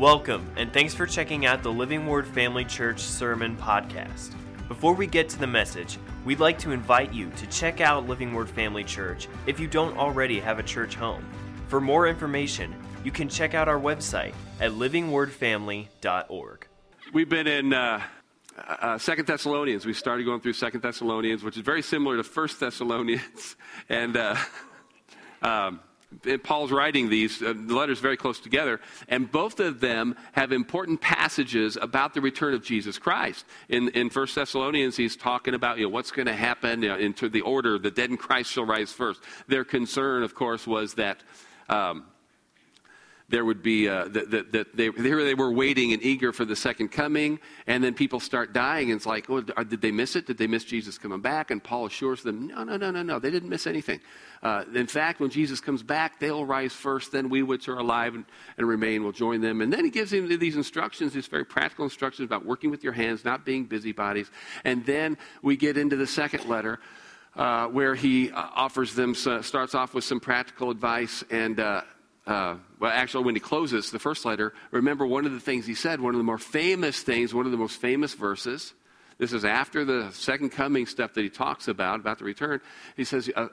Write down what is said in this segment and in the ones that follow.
Welcome, and thanks for checking out the Living Word Family Church Sermon Podcast. Before we get to the message, we'd like to invite you to check out Living Word Family Church if you don't already have a church home. For more information, you can check out our website at livingwordfamily.org. We've been in uh, uh, Second Thessalonians. We started going through Second Thessalonians, which is very similar to First Thessalonians, and uh, um, Paul's writing these uh, letters very close together, and both of them have important passages about the return of Jesus Christ. In in First Thessalonians, he's talking about you know what's going to happen you know, into the order: the dead in Christ shall rise first. Their concern, of course, was that. Um, there would be uh, that, that, that they, they were waiting and eager for the second coming and then people start dying and it's like oh, did they miss it? Did they miss jesus coming back? And paul assures them no no no no no they didn't miss anything. Uh, in fact when jesus comes back they'll rise first then we which are alive and, and remain will join them. And then he gives him these instructions these very practical instructions about working with your hands not being busybodies and then we get into the second letter uh, where he uh, offers them uh, starts off with some practical advice and uh, well, actually, when he closes the first letter, remember one of the things he said, one of the more famous things, one of the most famous verses. This is after the second coming stuff that he talks about, about the return. He says, uh,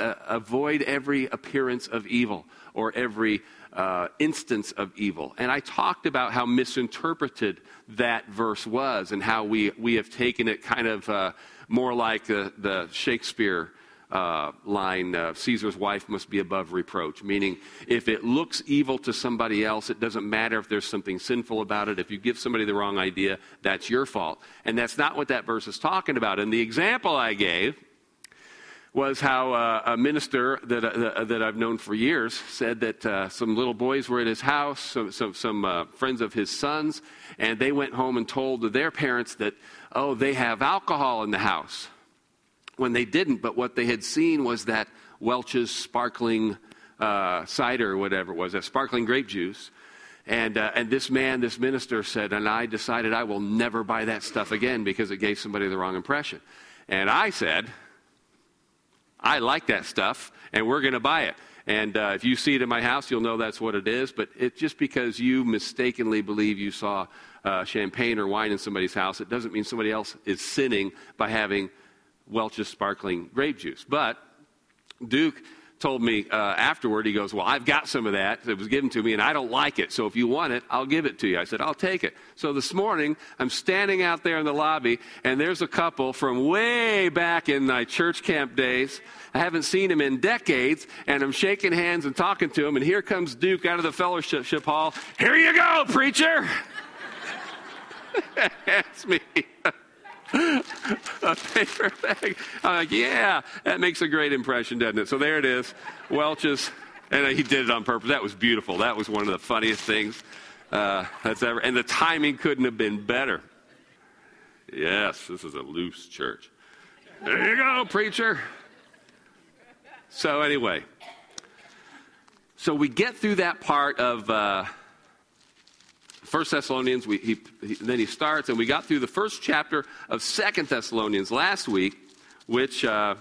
uh, avoid every appearance of evil or every uh, instance of evil. And I talked about how misinterpreted that verse was and how we, we have taken it kind of uh, more like the, the Shakespeare uh, line uh, Caesar's wife must be above reproach, meaning if it looks evil to somebody else, it doesn't matter if there's something sinful about it. If you give somebody the wrong idea, that's your fault. And that's not what that verse is talking about. And the example I gave was how uh, a minister that, uh, that I've known for years said that uh, some little boys were at his house, some, some, some uh, friends of his sons, and they went home and told their parents that, oh, they have alcohol in the house when they didn't, but what they had seen was that Welch's sparkling uh, cider or whatever it was, that sparkling grape juice. And, uh, and this man, this minister said, and I decided I will never buy that stuff again because it gave somebody the wrong impression. And I said, I like that stuff, and we're going to buy it. And uh, if you see it in my house, you'll know that's what it is. But it's just because you mistakenly believe you saw uh, champagne or wine in somebody's house, it doesn't mean somebody else is sinning by having Welch's sparkling grape juice. But Duke told me uh, afterward, he goes, Well, I've got some of that. It was given to me, and I don't like it. So if you want it, I'll give it to you. I said, I'll take it. So this morning, I'm standing out there in the lobby, and there's a couple from way back in my church camp days. I haven't seen him in decades, and I'm shaking hands and talking to him, and here comes Duke out of the fellowship hall. Here you go, preacher! That's me. a paper bag. I'm like, yeah, that makes a great impression, doesn't it? So there it is, Welch's, and he did it on purpose. That was beautiful. That was one of the funniest things uh, that's ever, and the timing couldn't have been better. Yes, this is a loose church. There you go, preacher. So anyway, so we get through that part of. Uh, First Thessalonians, we, he, he, then he starts, and we got through the first chapter of Second Thessalonians last week, which uh,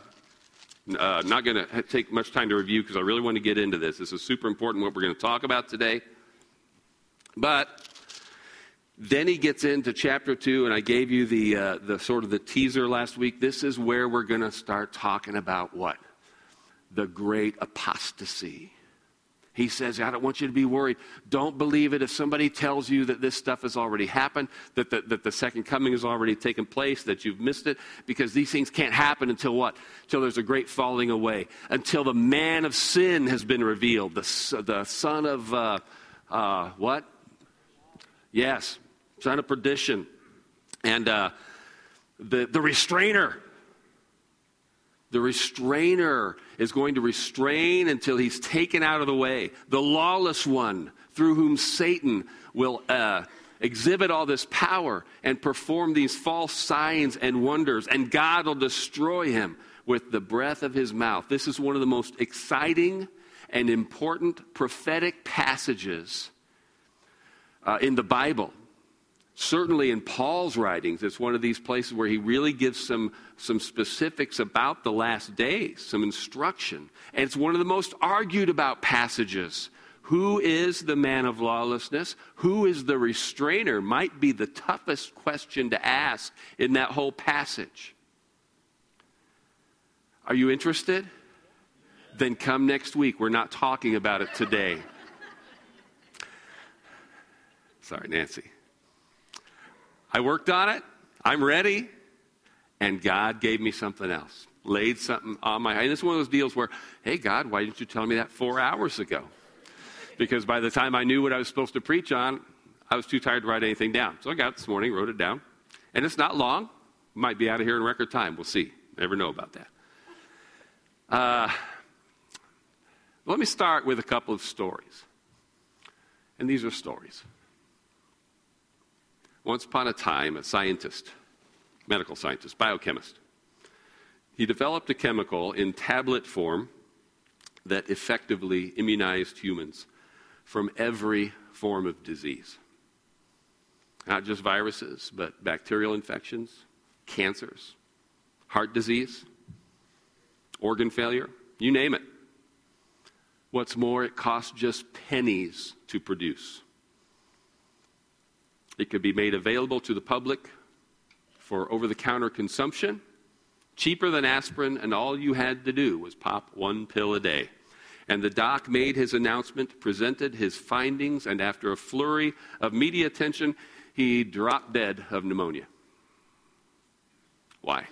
uh, not going to take much time to review because I really want to get into this. This is super important what we're going to talk about today. But then he gets into chapter two, and I gave you the, uh, the sort of the teaser last week. This is where we're going to start talking about what? The great apostasy. He says, I don't want you to be worried. Don't believe it if somebody tells you that this stuff has already happened, that the, that the second coming has already taken place, that you've missed it, because these things can't happen until what? Until there's a great falling away, until the man of sin has been revealed, the, the son of uh, uh, what? Yes, son of perdition. And uh, the, the restrainer the restrainer is going to restrain until he's taken out of the way. The lawless one, through whom Satan will uh, exhibit all this power and perform these false signs and wonders, and God will destroy him with the breath of his mouth. This is one of the most exciting and important prophetic passages uh, in the Bible. Certainly in Paul's writings, it's one of these places where he really gives some, some specifics about the last days, some instruction. And it's one of the most argued about passages Who is the man of lawlessness? Who is the restrainer? Might be the toughest question to ask in that whole passage. Are you interested? Then come next week. We're not talking about it today. Sorry, Nancy. I worked on it. I'm ready. And God gave me something else, laid something on my And it's one of those deals where, hey, God, why didn't you tell me that four hours ago? Because by the time I knew what I was supposed to preach on, I was too tired to write anything down. So I got this morning, wrote it down. And it's not long. Might be out of here in record time. We'll see. Never know about that. Uh, let me start with a couple of stories. And these are stories. Once upon a time, a scientist, medical scientist, biochemist, he developed a chemical in tablet form that effectively immunized humans from every form of disease. Not just viruses, but bacterial infections, cancers, heart disease, organ failure, you name it. What's more, it costs just pennies to produce. It could be made available to the public for over the counter consumption, cheaper than aspirin, and all you had to do was pop one pill a day. And the doc made his announcement, presented his findings, and after a flurry of media attention, he dropped dead of pneumonia. Why?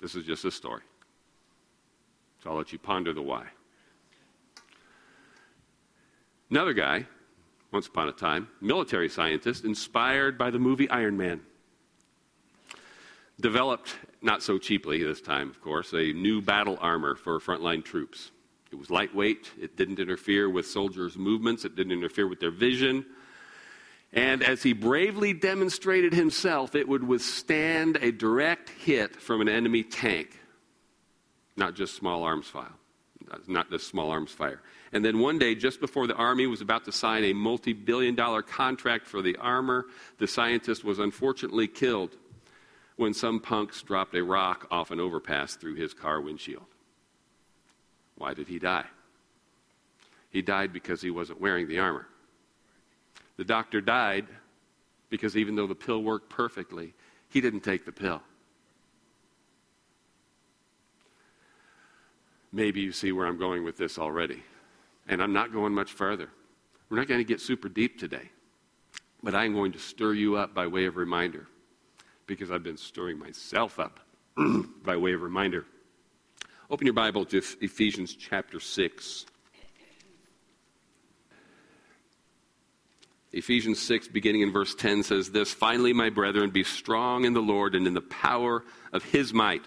This is just a story. So I'll let you ponder the why. Another guy once upon a time, military scientist, inspired by the movie Iron Man. Developed, not so cheaply this time, of course, a new battle armor for frontline troops. It was lightweight, it didn't interfere with soldiers' movements, it didn't interfere with their vision. And as he bravely demonstrated himself, it would withstand a direct hit from an enemy tank, not just small arms fire. Not just small arms fire. And then one day, just before the Army was about to sign a multi billion dollar contract for the armor, the scientist was unfortunately killed when some punks dropped a rock off an overpass through his car windshield. Why did he die? He died because he wasn't wearing the armor. The doctor died because even though the pill worked perfectly, he didn't take the pill. Maybe you see where I'm going with this already. And I'm not going much further. We're not going to get super deep today. But I'm going to stir you up by way of reminder because I've been stirring myself up by way of reminder. Open your Bible to Ephesians chapter 6. Ephesians 6, beginning in verse 10, says this Finally, my brethren, be strong in the Lord and in the power of his might.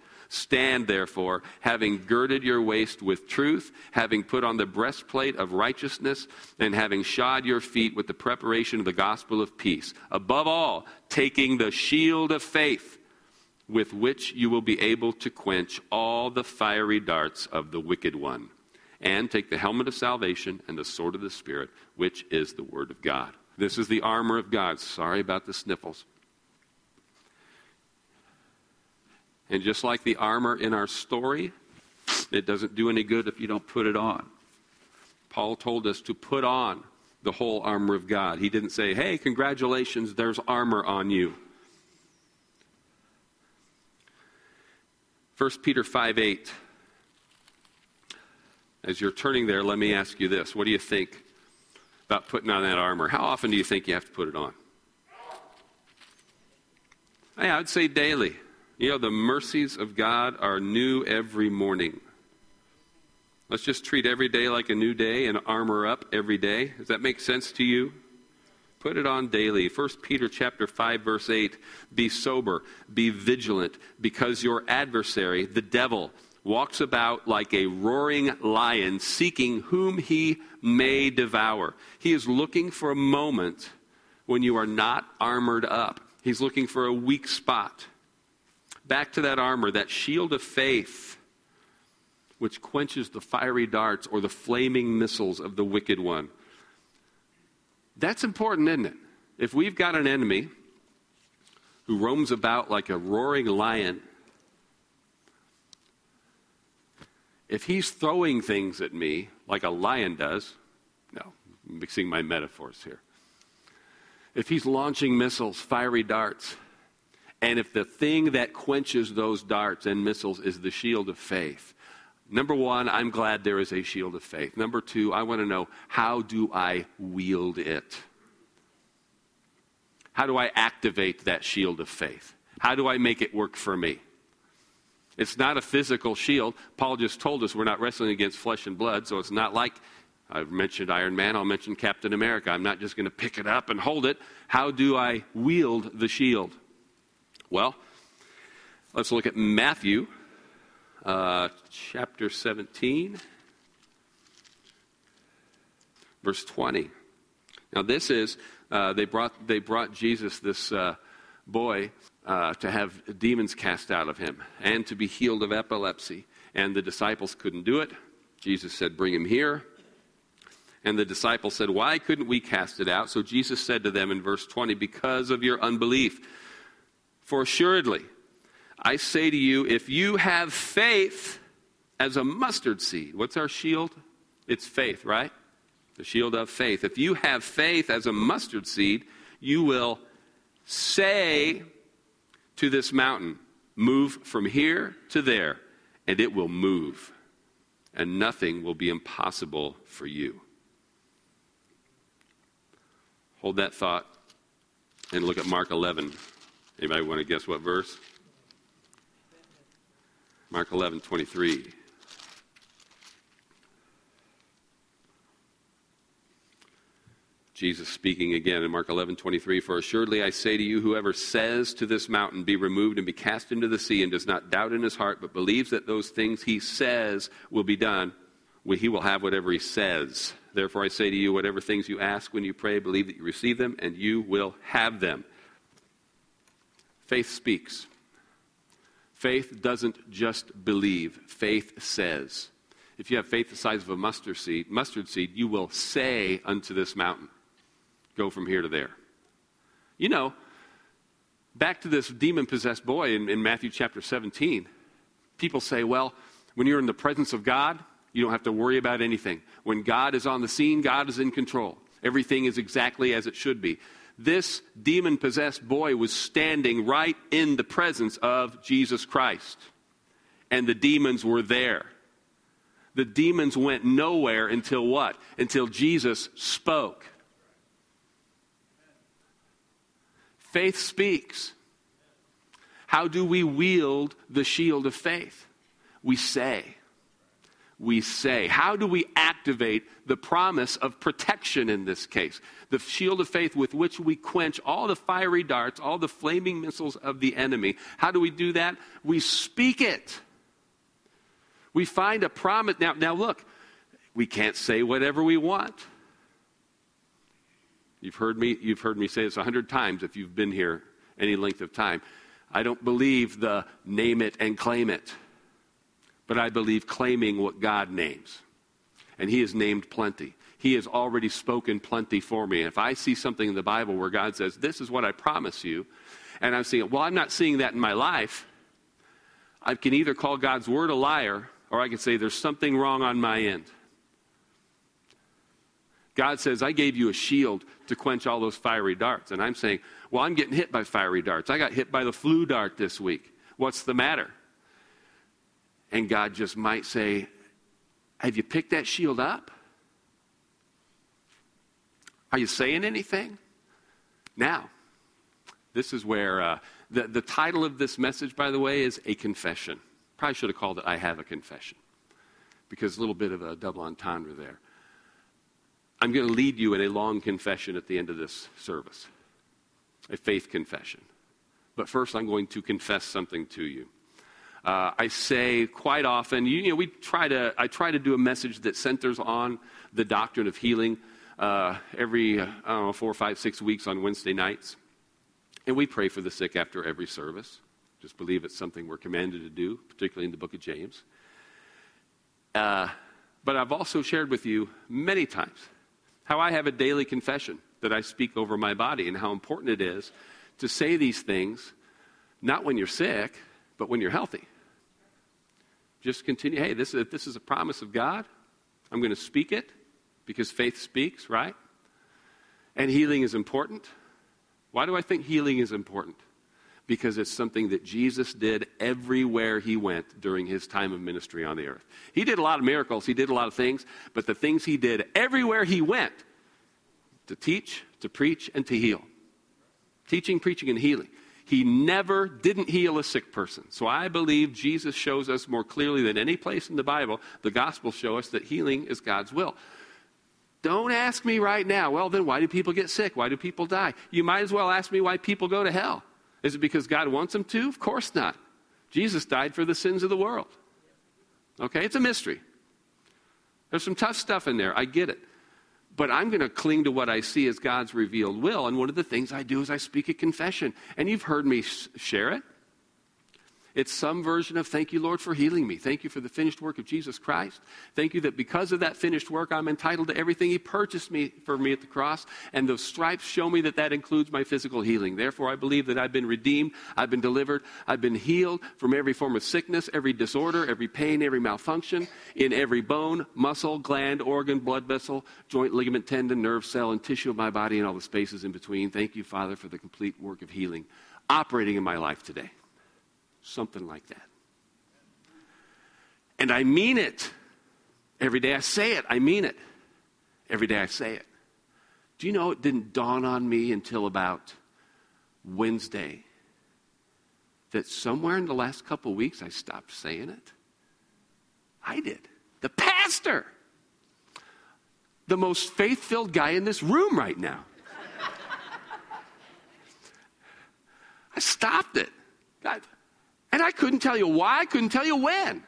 Stand therefore, having girded your waist with truth, having put on the breastplate of righteousness, and having shod your feet with the preparation of the gospel of peace. Above all, taking the shield of faith, with which you will be able to quench all the fiery darts of the wicked one. And take the helmet of salvation and the sword of the Spirit, which is the word of God. This is the armor of God. Sorry about the sniffles. And just like the armor in our story, it doesn't do any good if you don't put it on. Paul told us to put on the whole armor of God. He didn't say, hey, congratulations, there's armor on you. 1 Peter 5 8. As you're turning there, let me ask you this. What do you think about putting on that armor? How often do you think you have to put it on? I would say daily. You know, the mercies of God are new every morning. Let's just treat every day like a new day and armor up every day. Does that make sense to you? Put it on daily. 1 Peter chapter 5 verse 8, be sober, be vigilant, because your adversary, the devil, walks about like a roaring lion, seeking whom he may devour. He is looking for a moment when you are not armored up He's looking for a weak spot. Back to that armor, that shield of faith, which quenches the fiery darts or the flaming missiles of the wicked one. That's important, isn't it? If we've got an enemy who roams about like a roaring lion, if he's throwing things at me like a lion does, no, I'm mixing my metaphors here. If he's launching missiles, fiery darts, and if the thing that quenches those darts and missiles is the shield of faith, number one, I'm glad there is a shield of faith. Number two, I want to know how do I wield it? How do I activate that shield of faith? How do I make it work for me? It's not a physical shield. Paul just told us we're not wrestling against flesh and blood, so it's not like I've mentioned Iron Man, I'll mention Captain America. I'm not just going to pick it up and hold it. How do I wield the shield? Well, let's look at Matthew uh, chapter 17, verse 20. Now, this is, uh, they, brought, they brought Jesus, this uh, boy, uh, to have demons cast out of him and to be healed of epilepsy. And the disciples couldn't do it. Jesus said, Bring him here. And the disciples said, Why couldn't we cast it out? So Jesus said to them in verse 20, Because of your unbelief. For assuredly, I say to you, if you have faith as a mustard seed, what's our shield? It's faith, right? The shield of faith. If you have faith as a mustard seed, you will say to this mountain, Move from here to there, and it will move, and nothing will be impossible for you. Hold that thought and look at Mark 11. Anybody want to guess what verse? Mark 11, 23. Jesus speaking again in Mark 11, 23, For assuredly I say to you, whoever says to this mountain, Be removed and be cast into the sea, and does not doubt in his heart, but believes that those things he says will be done, he will have whatever he says. Therefore I say to you, whatever things you ask when you pray, believe that you receive them, and you will have them. Faith speaks. Faith doesn't just believe, faith says. If you have faith the size of a mustard seed, mustard seed, you will say unto this mountain, Go from here to there. You know, back to this demon possessed boy in, in Matthew chapter 17, people say, well, when you're in the presence of God, you don't have to worry about anything. When God is on the scene, God is in control. Everything is exactly as it should be this demon possessed boy was standing right in the presence of Jesus Christ. And the demons were there. The demons went nowhere until what? Until Jesus spoke. Faith speaks. How do we wield the shield of faith? We say we say? How do we activate the promise of protection in this case? The shield of faith with which we quench all the fiery darts, all the flaming missiles of the enemy. How do we do that? We speak it. We find a promise. Now, now look, we can't say whatever we want. You've heard me, you've heard me say this a hundred times if you've been here any length of time. I don't believe the name it and claim it but I believe claiming what God names. And He has named plenty. He has already spoken plenty for me. And if I see something in the Bible where God says, This is what I promise you, and I'm saying, Well, I'm not seeing that in my life, I can either call God's word a liar or I can say, There's something wrong on my end. God says, I gave you a shield to quench all those fiery darts. And I'm saying, Well, I'm getting hit by fiery darts. I got hit by the flu dart this week. What's the matter? And God just might say, Have you picked that shield up? Are you saying anything? Now, this is where uh, the, the title of this message, by the way, is A Confession. Probably should have called it I Have a Confession, because a little bit of a double entendre there. I'm going to lead you in a long confession at the end of this service, a faith confession. But first, I'm going to confess something to you. Uh, I say quite often, you, you, know, we try to, I try to do a message that centers on the doctrine of healing uh, every, I don't know, four, five, six weeks on Wednesday nights. And we pray for the sick after every service. Just believe it's something we're commanded to do, particularly in the book of James. Uh, but I've also shared with you many times how I have a daily confession that I speak over my body and how important it is to say these things, not when you're sick, but when you're healthy. Just continue. Hey, this is, this is a promise of God. I'm going to speak it because faith speaks, right? And healing is important. Why do I think healing is important? Because it's something that Jesus did everywhere he went during his time of ministry on the earth. He did a lot of miracles, he did a lot of things, but the things he did everywhere he went to teach, to preach, and to heal. Teaching, preaching, and healing. He never didn't heal a sick person. So I believe Jesus shows us more clearly than any place in the Bible, the Gospels show us that healing is God's will. Don't ask me right now, well, then why do people get sick? Why do people die? You might as well ask me why people go to hell. Is it because God wants them to? Of course not. Jesus died for the sins of the world. Okay, it's a mystery. There's some tough stuff in there. I get it. But I'm going to cling to what I see as God's revealed will. And one of the things I do is I speak a confession. And you've heard me share it. It's some version of thank you, Lord, for healing me. Thank you for the finished work of Jesus Christ. Thank you that because of that finished work, I'm entitled to everything He purchased me for me at the cross. And those stripes show me that that includes my physical healing. Therefore, I believe that I've been redeemed, I've been delivered, I've been healed from every form of sickness, every disorder, every pain, every malfunction in every bone, muscle, gland, organ, blood vessel, joint, ligament, tendon, nerve cell, and tissue of my body and all the spaces in between. Thank you, Father, for the complete work of healing operating in my life today. Something like that. And I mean it. Every day I say it, I mean it. Every day I say it. Do you know it didn't dawn on me until about Wednesday that somewhere in the last couple weeks I stopped saying it? I did. The pastor, the most faith filled guy in this room right now. I stopped it. And I couldn't tell you why, I couldn't tell you when.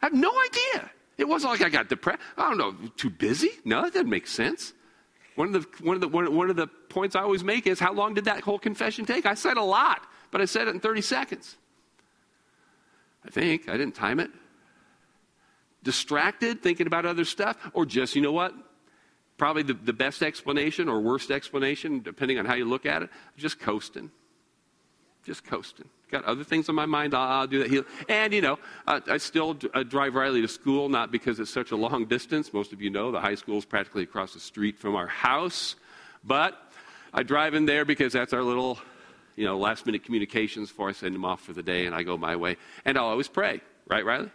I have no idea. It wasn't like I got depressed. I don't know, too busy? No, that doesn't make sense. One of, the, one, of the, one, of the points I always make is how long did that whole confession take? I said a lot, but I said it in 30 seconds. I think. I didn't time it. Distracted, thinking about other stuff, or just, you know what? Probably the, the best explanation or worst explanation, depending on how you look at it, just coasting. Just coasting got other things on my mind. I'll, I'll do that. And, you know, I, I still uh, drive Riley to school, not because it's such a long distance. Most of you know the high school is practically across the street from our house. But I drive in there because that's our little, you know, last minute communications before I send him off for the day and I go my way. And I'll always pray. Right, Riley?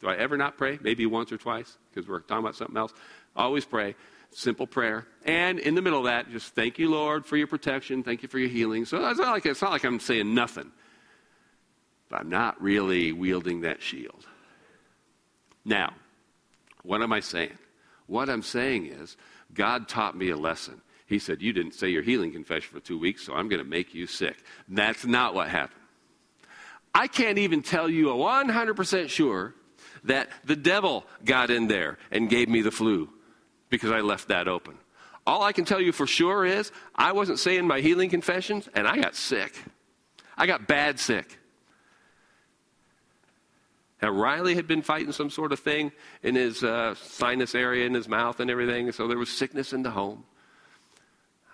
Do I ever not pray? Maybe once or twice because we're talking about something else. always pray. Simple prayer. And in the middle of that, just thank you, Lord, for your protection. Thank you for your healing. So it's not like, it's not like I'm saying nothing but I'm not really wielding that shield. Now, what am I saying? What I'm saying is, God taught me a lesson. He said, You didn't say your healing confession for two weeks, so I'm going to make you sick. That's not what happened. I can't even tell you a 100% sure that the devil got in there and gave me the flu because I left that open. All I can tell you for sure is I wasn't saying my healing confessions and I got sick. I got bad sick. Now, Riley had been fighting some sort of thing in his uh, sinus area in his mouth and everything, so there was sickness in the home.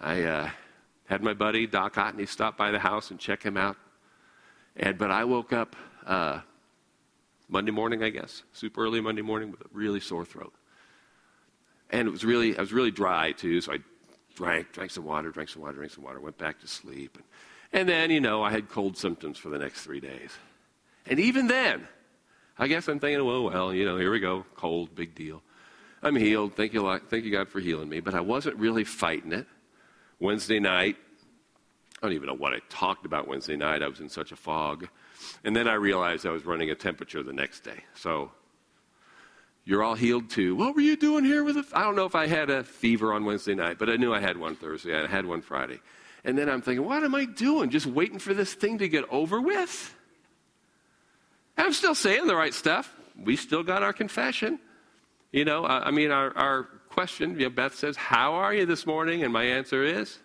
I uh, had my buddy, Doc Otney, stop by the house and check him out. And, but I woke up uh, Monday morning, I guess, super early Monday morning with a really sore throat. And it was really, I was really dry too, so I drank, drank some water, drank some water, drank some water, went back to sleep. And, and then, you know, I had cold symptoms for the next three days. And even then, I guess I'm thinking, well, well, you know, here we go, cold, big deal. I'm healed. Thank you, thank you, God, for healing me. But I wasn't really fighting it. Wednesday night, I don't even know what I talked about Wednesday night. I was in such a fog. And then I realized I was running a temperature the next day. So you're all healed too. What were you doing here with a? I don't know if I had a fever on Wednesday night, but I knew I had one Thursday. I had one Friday. And then I'm thinking, what am I doing? Just waiting for this thing to get over with? I'm still saying the right stuff. We still got our confession. You know, I mean, our, our question, you know, Beth says, How are you this morning? And my answer is,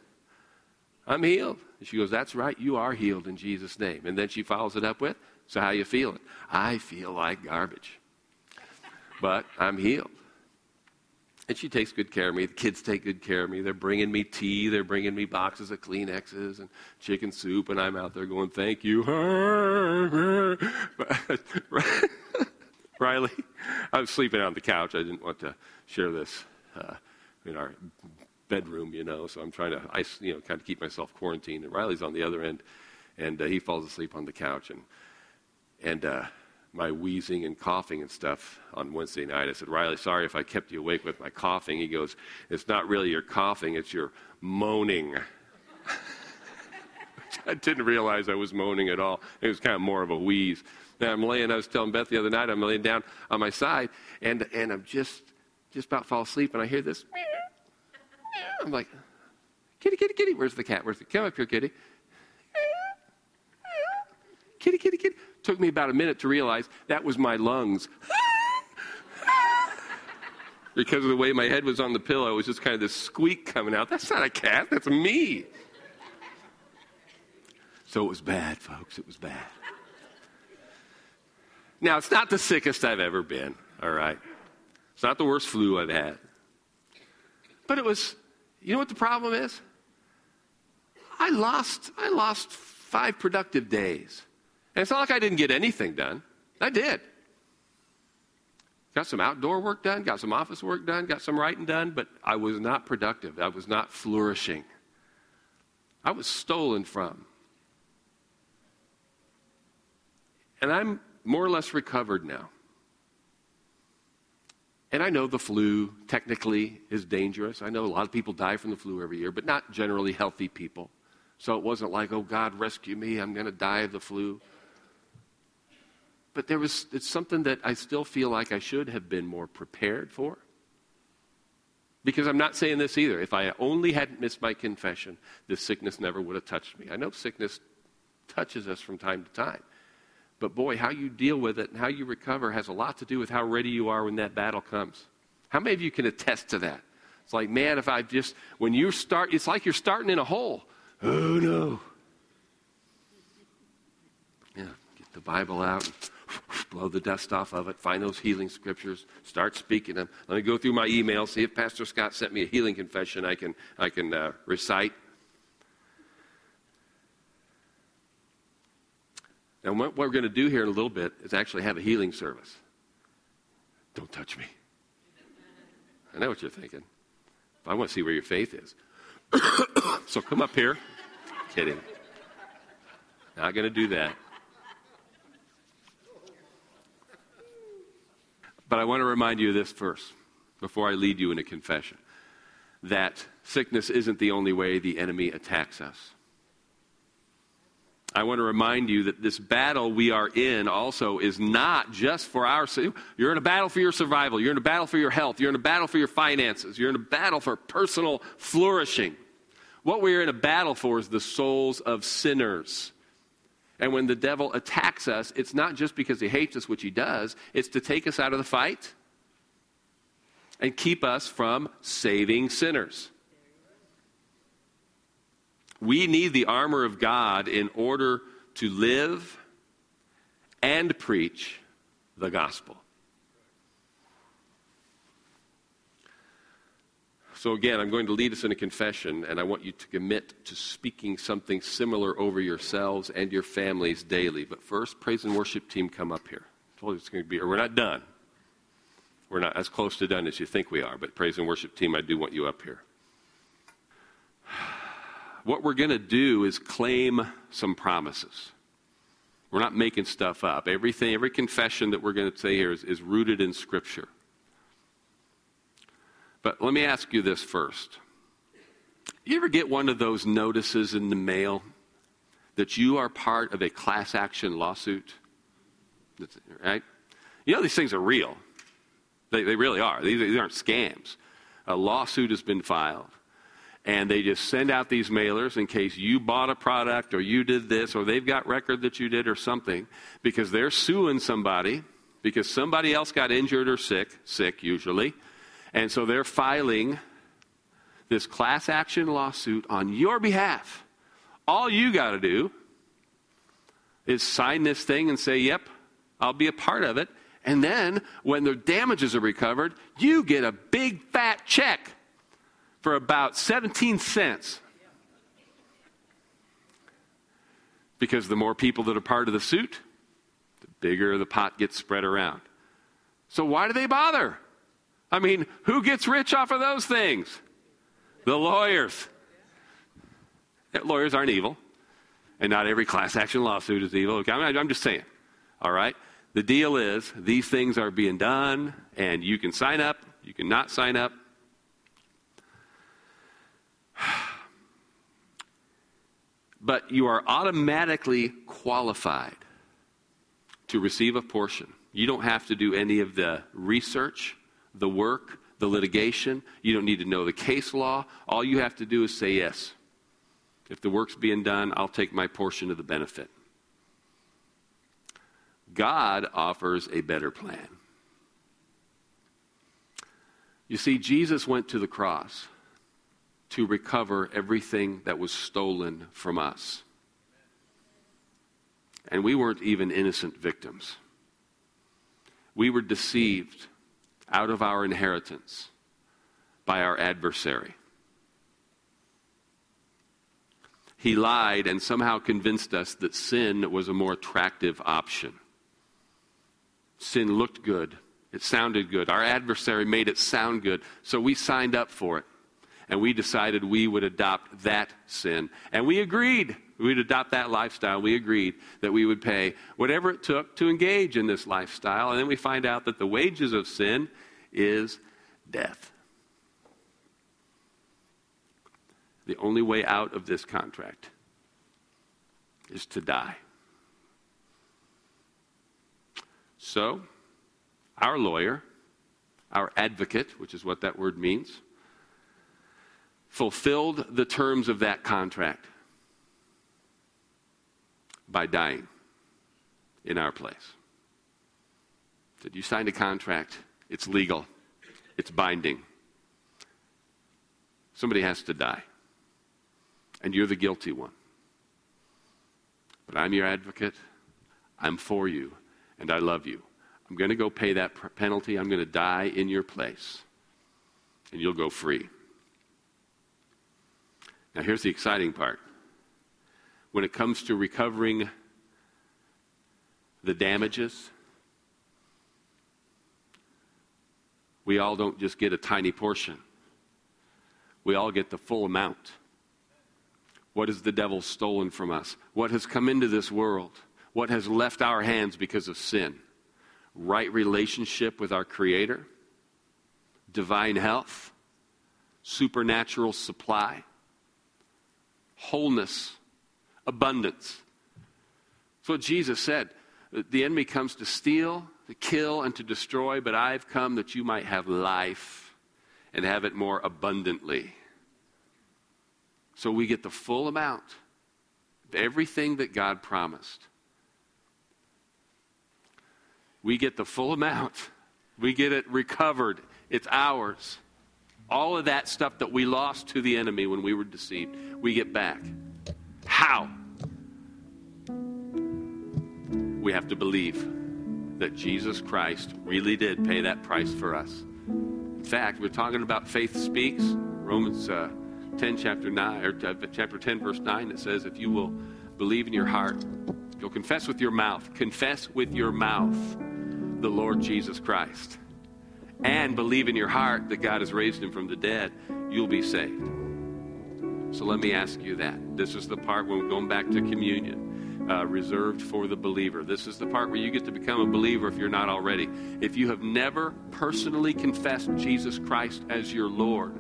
I'm healed. And she goes, That's right, you are healed in Jesus' name. And then she follows it up with, So how you feeling? I feel like garbage. But I'm healed. And she takes good care of me. The kids take good care of me. They're bringing me tea. They're bringing me boxes of Kleenexes and chicken soup. And I'm out there going, Thank you. Riley, I was sleeping on the couch. I didn't want to share this uh, in our bedroom, you know, so I'm trying to, I, you know, kind of keep myself quarantined. And Riley's on the other end, and uh, he falls asleep on the couch. And, and uh, my wheezing and coughing and stuff on Wednesday night. I said, Riley, sorry if I kept you awake with my coughing. He goes, It's not really your coughing, it's your moaning. I didn't realize I was moaning at all. It was kind of more of a wheeze. Now I'm laying, I was telling Beth the other night, I'm laying down on my side, and, and I'm just, just about to fall asleep, and I hear this. I'm like, kitty, kitty, kitty. Where's the cat? Where's the Come up here, kitty. Kitty, kitty, kitty. Took me about a minute to realize that was my lungs. because of the way my head was on the pillow, it was just kind of this squeak coming out. That's not a cat, that's me. So it was bad, folks. It was bad. Now, it's not the sickest I've ever been, all right? It's not the worst flu I've had. But it was, you know what the problem is? I lost, I lost five productive days. And it's not like I didn't get anything done. I did. Got some outdoor work done, got some office work done, got some writing done, but I was not productive. I was not flourishing. I was stolen from. And I'm more or less recovered now. And I know the flu technically is dangerous. I know a lot of people die from the flu every year, but not generally healthy people. So it wasn't like, oh, God, rescue me, I'm going to die of the flu but there was it's something that I still feel like I should have been more prepared for. Because I'm not saying this either. If I only hadn't missed my confession, this sickness never would have touched me. I know sickness touches us from time to time. But boy, how you deal with it and how you recover has a lot to do with how ready you are when that battle comes. How many of you can attest to that? It's like, man, if I just, when you start, it's like you're starting in a hole. Oh no. Yeah, get the Bible out blow the dust off of it, find those healing scriptures, start speaking them. Let me go through my email, see if Pastor Scott sent me a healing confession I can, I can uh, recite. Now, what we're going to do here in a little bit is actually have a healing service. Don't touch me. I know what you're thinking. But I want to see where your faith is. so come up here. Kidding. Not going to do that. But I want to remind you of this first, before I lead you in a confession that sickness isn't the only way the enemy attacks us. I want to remind you that this battle we are in also is not just for our. You're in a battle for your survival. You're in a battle for your health. You're in a battle for your finances. You're in a battle for personal flourishing. What we're in a battle for is the souls of sinners. And when the devil attacks us, it's not just because he hates us, which he does, it's to take us out of the fight and keep us from saving sinners. We need the armor of God in order to live and preach the gospel. So, again, I'm going to lead us in a confession, and I want you to commit to speaking something similar over yourselves and your families daily. But first, praise and worship team, come up here. I told you it's going to be, we're not done. We're not as close to done as you think we are, but praise and worship team, I do want you up here. What we're going to do is claim some promises. We're not making stuff up. Everything, every confession that we're going to say here is, is rooted in Scripture. But let me ask you this first. You ever get one of those notices in the mail that you are part of a class action lawsuit? Right? You know, these things are real. They, they really are. These, these aren't scams. A lawsuit has been filed. And they just send out these mailers in case you bought a product or you did this or they've got record that you did or something because they're suing somebody because somebody else got injured or sick, sick usually, and so they're filing this class action lawsuit on your behalf All you got to do is sign this thing and say, Yep, I'll be a part of it. And then when the damages are recovered, you get a big fat check for about 17 cents. Because the more people that are part of the suit, the bigger the pot gets spread around. So why do they bother? I mean, who gets rich off of those things? The lawyers. Lawyers aren't evil, and not every class action lawsuit is evil. Okay, I'm just saying. All right? The deal is these things are being done, and you can sign up, you can not sign up. But you are automatically qualified to receive a portion. You don't have to do any of the research, the work, the litigation. You don't need to know the case law. All you have to do is say yes. If the work's being done, I'll take my portion of the benefit. God offers a better plan. You see, Jesus went to the cross to recover everything that was stolen from us. And we weren't even innocent victims. We were deceived out of our inheritance by our adversary. He lied and somehow convinced us that sin was a more attractive option. Sin looked good. It sounded good. Our adversary made it sound good. So we signed up for it. And we decided we would adopt that sin. And we agreed. We'd adopt that lifestyle. We agreed that we would pay whatever it took to engage in this lifestyle. And then we find out that the wages of sin is death. The only way out of this contract is to die. So, our lawyer, our advocate, which is what that word means, fulfilled the terms of that contract by dying in our place. Said, You signed a contract, it's legal, it's binding. Somebody has to die, and you're the guilty one. But I'm your advocate, I'm for you, and I love you. I'm going to go pay that penalty. I'm going to die in your place, and you'll go free. Now, here's the exciting part. When it comes to recovering the damages, we all don't just get a tiny portion, we all get the full amount. What has the devil stolen from us? What has come into this world? What has left our hands because of sin? Right relationship with our Creator, divine health, supernatural supply, wholeness, abundance. That's what Jesus said. The enemy comes to steal, to kill, and to destroy, but I've come that you might have life and have it more abundantly. So we get the full amount of everything that God promised. We get the full amount. We get it recovered. It's ours. All of that stuff that we lost to the enemy when we were deceived, we get back. How? We have to believe that Jesus Christ really did pay that price for us. In fact, we're talking about faith speaks. Romans uh, 10, chapter 9, or uh, chapter 10, verse 9, it says, If you will believe in your heart, you'll confess with your mouth, confess with your mouth the Lord Jesus Christ, and believe in your heart that God has raised him from the dead, you'll be saved. So let me ask you that. This is the part when we're going back to communion. Uh, reserved for the believer. This is the part where you get to become a believer if you're not already. If you have never personally confessed Jesus Christ as your Lord,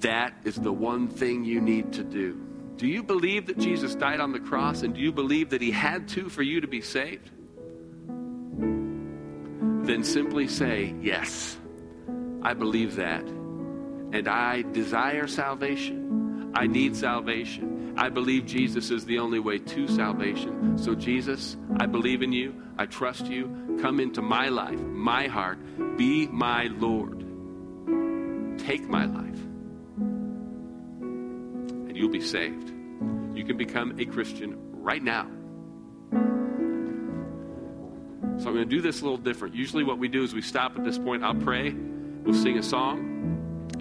that is the one thing you need to do. Do you believe that Jesus died on the cross and do you believe that he had to for you to be saved? Then simply say, Yes, I believe that. And I desire salvation. I need salvation. I believe Jesus is the only way to salvation. So, Jesus, I believe in you. I trust you. Come into my life, my heart. Be my Lord. Take my life. And you'll be saved. You can become a Christian right now. So I'm going to do this a little different. Usually, what we do is we stop at this point. I'll pray, we'll sing a song,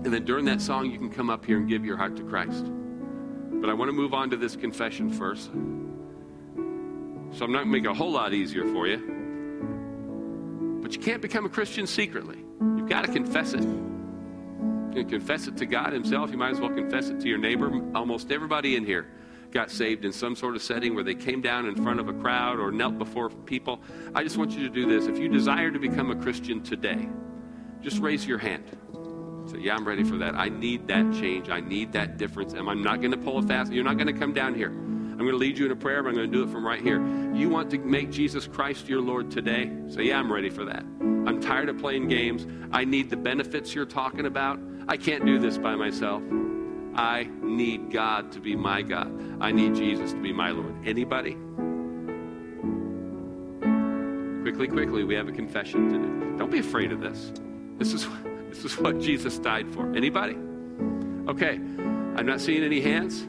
and then during that song, you can come up here and give your heart to Christ. But I want to move on to this confession first. So I'm not going to make it a whole lot easier for you. But you can't become a Christian secretly. You've got to confess it. You confess it to God Himself. You might as well confess it to your neighbor. Almost everybody in here got saved in some sort of setting where they came down in front of a crowd or knelt before people. I just want you to do this. If you desire to become a Christian today, just raise your hand. Say, yeah, I'm ready for that. I need that change. I need that difference. And I'm not going to pull a fast. You're not going to come down here. I'm going to lead you in a prayer, but I'm going to do it from right here. You want to make Jesus Christ your Lord today? Say, yeah, I'm ready for that. I'm tired of playing games. I need the benefits you're talking about. I can't do this by myself. I need God to be my God. I need Jesus to be my Lord. Anybody? Quickly, quickly, we have a confession to do. Don't be afraid of this. This is, this is what Jesus died for. Anybody? Okay, I'm not seeing any hands,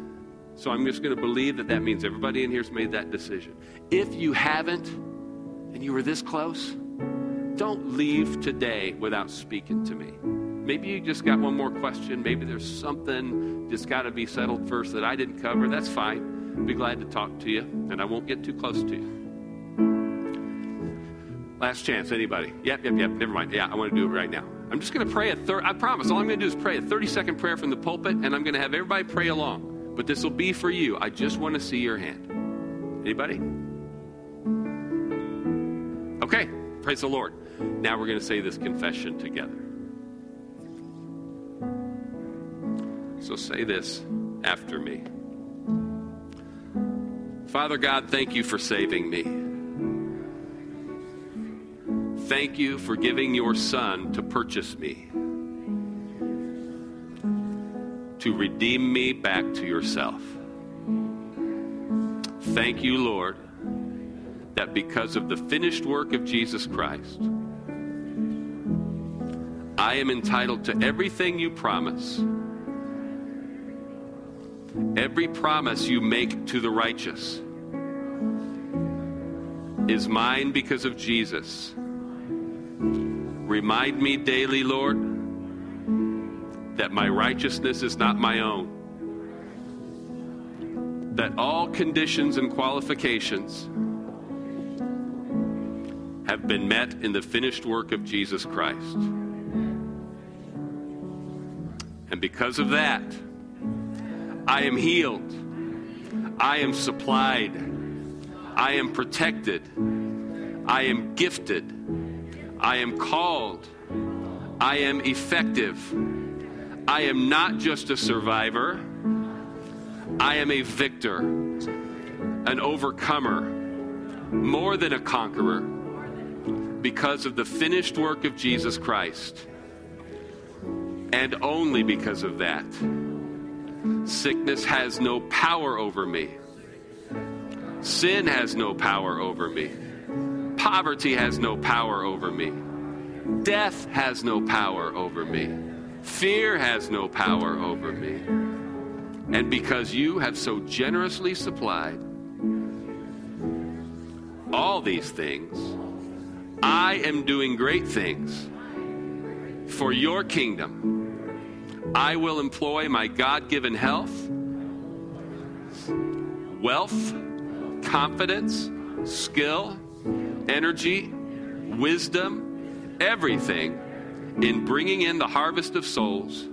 so I'm just going to believe that that means everybody in here's made that decision. If you haven't, and you were this close, don't leave today without speaking to me. Maybe you just got one more question. Maybe there's something that's got to be settled first that I didn't cover. That's fine. I'll be glad to talk to you, and I won't get too close to you. Last chance, anybody? Yep, yep, yep. Never mind. Yeah, I want to do it right now. I'm just going to pray a third. I promise. All I'm going to do is pray a 30 second prayer from the pulpit, and I'm going to have everybody pray along. But this will be for you. I just want to see your hand. Anybody? Okay. Praise the Lord. Now we're going to say this confession together. So say this after me. Father God, thank you for saving me. Thank you for giving your son to purchase me, to redeem me back to yourself. Thank you, Lord, that because of the finished work of Jesus Christ, I am entitled to everything you promise Every promise you make to the righteous is mine because of Jesus. Remind me daily, Lord, that my righteousness is not my own. That all conditions and qualifications have been met in the finished work of Jesus Christ. And because of that, I am healed. I am supplied. I am protected. I am gifted. I am called. I am effective. I am not just a survivor. I am a victor, an overcomer, more than a conqueror, because of the finished work of Jesus Christ. And only because of that. Sickness has no power over me. Sin has no power over me. Poverty has no power over me. Death has no power over me. Fear has no power over me. And because you have so generously supplied all these things, I am doing great things for your kingdom I will employ my God given health, wealth, confidence, skill, energy, wisdom, everything in bringing in the harvest of souls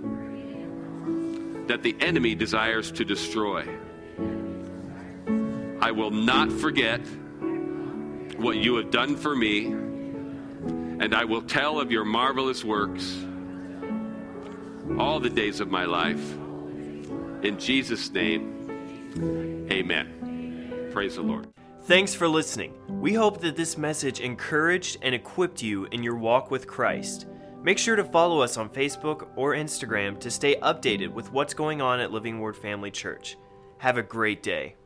that the enemy desires to destroy. I will not forget what you have done for me, and I will tell of your marvelous works all the days of my life. In Jesus' name, amen. Praise the Lord. Thanks for listening. We hope that this message encouraged and equipped you in your walk with Christ. Make sure to follow us on Facebook or Instagram to stay updated with what's going on at Living Word Family Church. Have a great day.